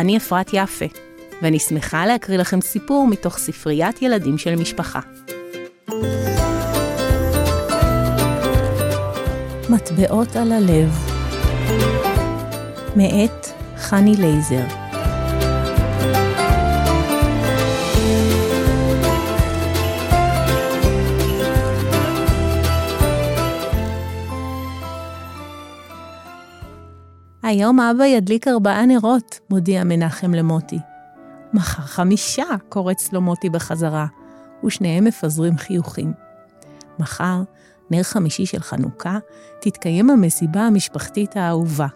אני אפרת יפה, ואני שמחה להקריא לכם סיפור מתוך ספריית ילדים של משפחה. מטבעות על הלב מאת חני לייזר היום אבא ידליק ארבעה נרות, מודיע מנחם למוטי. מחר חמישה, קורץ לו מוטי בחזרה, ושניהם מפזרים חיוכים. מחר, נר חמישי של חנוכה, תתקיים המסיבה המשפחתית האהובה.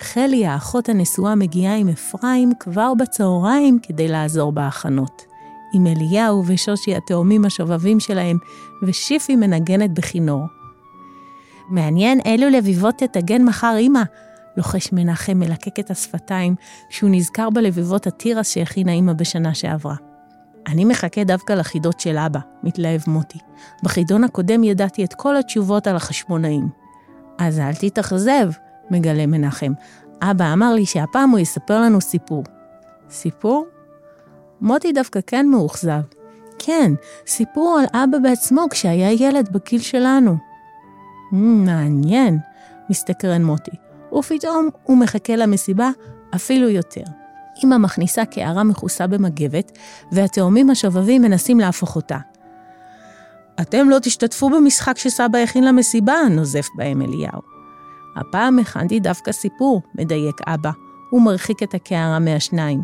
חלי, האחות הנשואה, מגיעה עם אפרים כבר בצהריים כדי לעזור בהכנות. עם אליהו ושושי התאומים השובבים שלהם, ושיפי מנגנת בכינור. מעניין אילו לביבות תטגן מחר אמא, לוחש מנחם מלקק את השפתיים, שהוא נזכר בלבבות התירס שהכינה אמא בשנה שעברה. אני מחכה דווקא לחידות של אבא, מתלהב מוטי. בחידון הקודם ידעתי את כל התשובות על החשמונאים. אז אל תתאכזב, מגלה מנחם. אבא אמר לי שהפעם הוא יספר לנו סיפור. סיפור? מוטי דווקא כן מאוכזב. כן, סיפור על אבא בעצמו כשהיה ילד בגיל שלנו. מעניין, מסתקרן מוטי. ופתאום הוא מחכה למסיבה אפילו יותר. אמא מכניסה קערה מכוסה במגבת, והתאומים השובבים מנסים להפוך אותה. אתם לא תשתתפו במשחק שסבא הכין למסיבה, נוזף בהם אליהו. הפעם הכנתי דווקא סיפור, מדייק אבא. הוא מרחיק את הקערה מהשניים.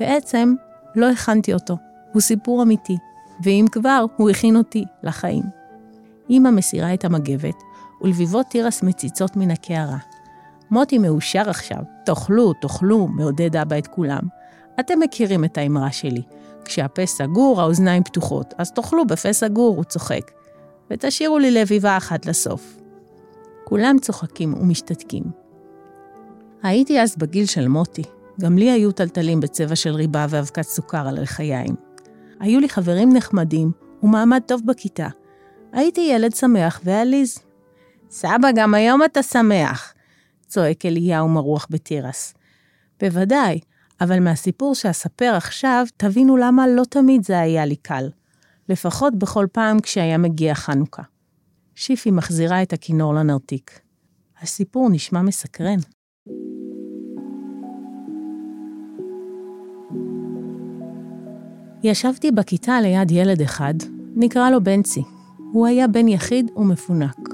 בעצם, לא הכנתי אותו. הוא סיפור אמיתי, ואם כבר, הוא הכין אותי לחיים. אמא מסירה את המגבת, ולביבות תירס מציצות מן הקערה. מוטי מאושר עכשיו, תאכלו, תאכלו, מעודד אבא את כולם. אתם מכירים את האמרה שלי. כשהפה סגור, האוזניים פתוחות, אז תאכלו בפה סגור, הוא צוחק. ותשאירו לי לביבה אחת לסוף. כולם צוחקים ומשתתקים. הייתי אז בגיל של מוטי. גם לי היו טלטלים בצבע של ריבה ואבקת סוכר על הלחיים. היו לי חברים נחמדים ומעמד טוב בכיתה. הייתי ילד שמח ועליז. סבא, גם היום אתה שמח, צועק אליהו מרוח בתירס. בוודאי, אבל מהסיפור שאספר עכשיו, תבינו למה לא תמיד זה היה לי קל. לפחות בכל פעם כשהיה מגיע חנוכה. שיפי מחזירה את הכינור לנרתיק. הסיפור נשמע מסקרן. ישבתי בכיתה ליד ילד אחד, נקרא לו בנצי. הוא היה בן יחיד ומפונק.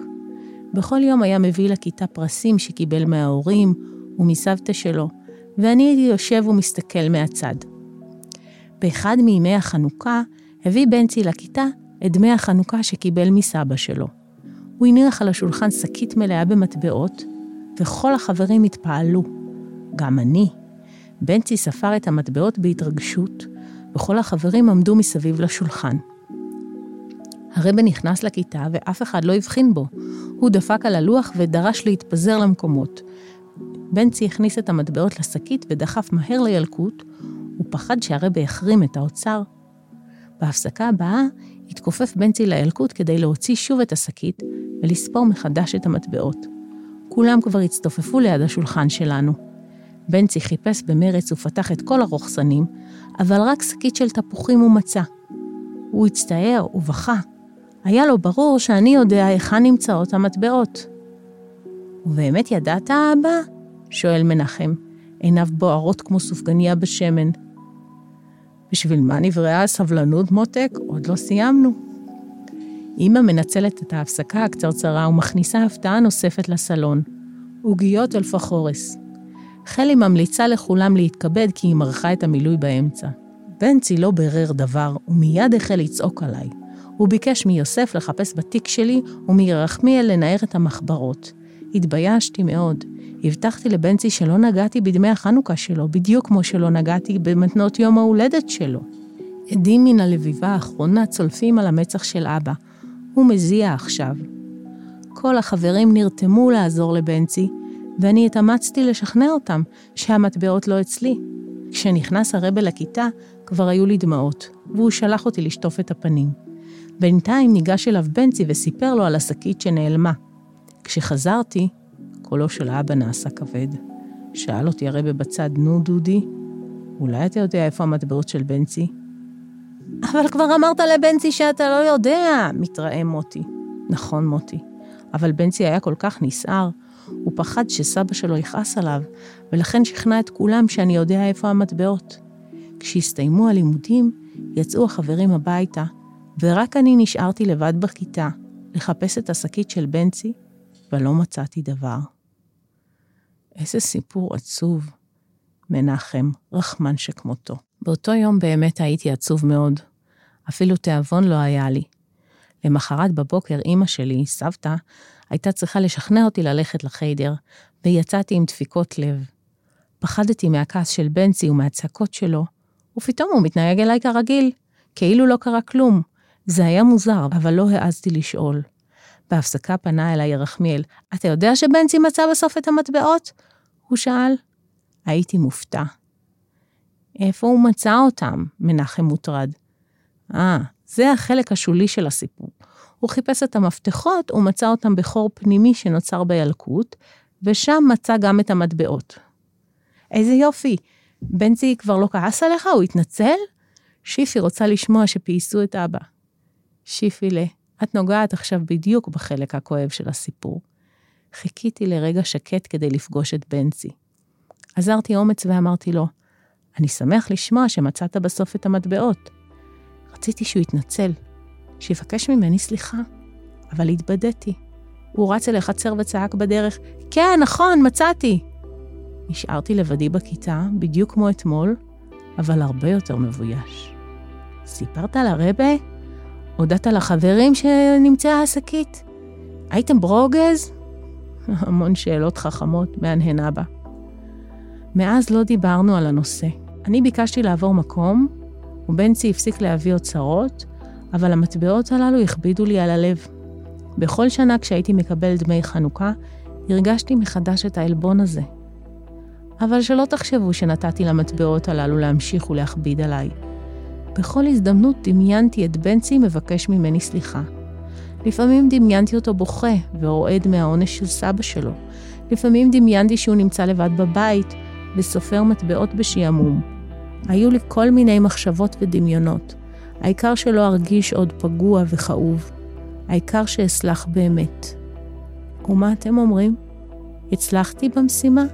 בכל יום היה מביא לכיתה פרסים שקיבל מההורים ומסבתא שלו, ואני הייתי יושב ומסתכל מהצד. באחד מימי החנוכה הביא בנצי לכיתה את דמי החנוכה שקיבל מסבא שלו. הוא הניח על השולחן שקית מלאה במטבעות, וכל החברים התפעלו. גם אני. בנצי ספר את המטבעות בהתרגשות, וכל החברים עמדו מסביב לשולחן. הרבה נכנס לכיתה ואף אחד לא הבחין בו. הוא דפק על הלוח ודרש להתפזר למקומות. בנצי הכניס את המטבעות לשקית ודחף מהר לילקוט, הוא פחד שהרבה יחרים את האוצר. בהפסקה הבאה התכופף בנצי לילקוט כדי להוציא שוב את השקית ולספור מחדש את המטבעות. כולם כבר הצטופפו ליד השולחן שלנו. בנצי חיפש במרץ ופתח את כל הרוכסנים, אבל רק שקית של תפוחים הוא מצא. הוא הצטער ובכה. היה לו ברור שאני יודע היכן נמצאות המטבעות. ובאמת ידעת, אבא? שואל מנחם, עיניו בוערות כמו סופגניה בשמן. בשביל מה נבראה הסבלנות, מותק? עוד לא סיימנו. אמא מנצלת את ההפסקה הקצרצרה ומכניסה הפתעה נוספת לסלון. עוגיות אלפחורס. חלי ממליצה לכולם להתכבד כי היא מרחה את המילוי באמצע. בנצי לא בירר דבר, ומיד החל לצעוק עליי. הוא ביקש מיוסף לחפש בתיק שלי ומירחמיאל לנער את המחברות. התביישתי מאוד. הבטחתי לבנצי שלא נגעתי בדמי החנוכה שלו, בדיוק כמו שלא נגעתי במתנות יום ההולדת שלו. עדים מן הלביבה האחרונה צולפים על המצח של אבא. הוא מזיע עכשיו. כל החברים נרתמו לעזור לבנצי, ואני התאמצתי לשכנע אותם שהמטבעות לא אצלי. כשנכנס הרבה לכיתה, כבר היו לי דמעות, והוא שלח אותי לשטוף את הפנים. בינתיים ניגש אליו בנצי וסיפר לו על השקית שנעלמה. כשחזרתי, קולו של האבא נעשה כבד. שאל אותי הרבה בצד, נו, דודי, אולי אתה יודע איפה המטבעות של בנצי? אבל כבר אמרת לבנצי שאתה לא יודע, מתרעם מוטי. נכון, מוטי. אבל בנצי היה כל כך נסער, הוא פחד שסבא שלו יכעס עליו, ולכן שכנע את כולם שאני יודע איפה המטבעות. כשהסתיימו הלימודים, יצאו החברים הביתה, ורק אני נשארתי לבד בכיתה, לחפש את השקית של בנצי, ולא מצאתי דבר. איזה סיפור עצוב. מנחם, רחמן שכמותו. באותו יום באמת הייתי עצוב מאוד. אפילו תיאבון לא היה לי. למחרת בבוקר אימא שלי, סבתא, הייתה צריכה לשכנע אותי ללכת לחיידר, ויצאתי עם דפיקות לב. פחדתי מהכעס של בנצי ומהצעקות שלו, ופתאום הוא מתנהג אליי כרגיל, כאילו לא קרה כלום. זה היה מוזר, אבל לא העזתי לשאול. בהפסקה פנה אליי ירחמיאל, אתה יודע שבנצי מצא בסוף את המטבעות? הוא שאל. הייתי מופתע. איפה הוא מצא אותם? מנחם מוטרד. אה, זה החלק השולי של הסיפור. הוא חיפש את המפתחות ומצא אותם בחור פנימי שנוצר בילקוט, ושם מצא גם את המטבעות. איזה יופי, בנצי כבר לא כעס עליך? הוא התנצל? שיפי רוצה לשמוע שפייסו את אבא. שיפילה, את נוגעת עכשיו בדיוק בחלק הכואב של הסיפור. חיכיתי לרגע שקט כדי לפגוש את בנצי. עזרתי אומץ ואמרתי לו, אני שמח לשמוע שמצאת בסוף את המטבעות. רציתי שהוא יתנצל, שיבקש ממני סליחה, אבל התבדיתי. הוא רץ אל החצר וצעק בדרך, כן, נכון, מצאתי. נשארתי לבדי בכיתה, בדיוק כמו אתמול, אבל הרבה יותר מבויש. סיפרת לרבה? הודעת לחברים שנמצאה השקית? הייתם ברוגז? המון שאלות חכמות, מהנהן אבא. מאז לא דיברנו על הנושא. אני ביקשתי לעבור מקום, ובנצי הפסיק להביא אוצרות, אבל המטבעות הללו הכבידו לי על הלב. בכל שנה כשהייתי מקבל דמי חנוכה, הרגשתי מחדש את העלבון הזה. אבל שלא תחשבו שנתתי למטבעות הללו להמשיך ולהכביד עליי. בכל הזדמנות דמיינתי את בנצי מבקש ממני סליחה. לפעמים דמיינתי אותו בוכה ורועד מהעונש של סבא שלו. לפעמים דמיינתי שהוא נמצא לבד בבית וסופר מטבעות בשעמום. היו לי כל מיני מחשבות ודמיונות. העיקר שלא ארגיש עוד פגוע וכאוב. העיקר שאסלח באמת. ומה אתם אומרים? הצלחתי במשימה?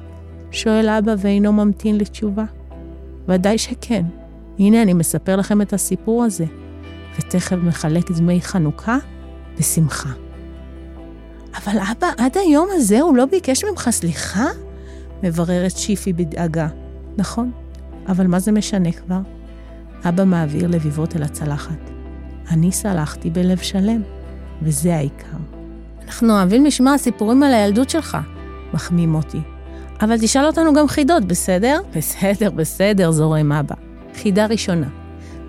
שואל אבא ואינו ממתין לתשובה. ודאי שכן. הנה אני מספר לכם את הסיפור הזה, ותכף מחלק דמי חנוכה בשמחה. אבל אבא, עד היום הזה הוא לא ביקש ממך סליחה? מבררת שיפי בדאגה. נכון, אבל מה זה משנה כבר? אבא מעביר לביבות אל הצלחת. אני סלחתי בלב שלם, וזה העיקר. אנחנו אוהבים לשמוע סיפורים על הילדות שלך, מחמיא מוטי. אבל תשאל אותנו גם חידות, בסדר? בסדר, בסדר, זורם אבא. חידה ראשונה,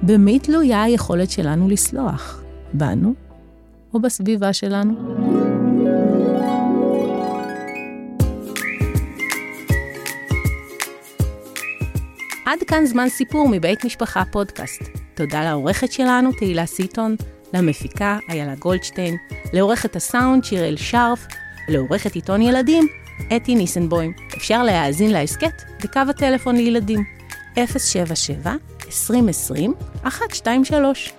במי תלויה היכולת שלנו לסלוח? בנו או בסביבה שלנו? עד כאן זמן סיפור מבית משפחה פודקאסט. תודה לעורכת שלנו, תהילה סיטון, למפיקה, איילה גולדשטיין, לעורכת הסאונד, שיראל שרף, לעורכת עיתון ילדים, אתי ניסנבוים. אפשר להאזין להסכת בקו הטלפון לילדים, 077 2020 123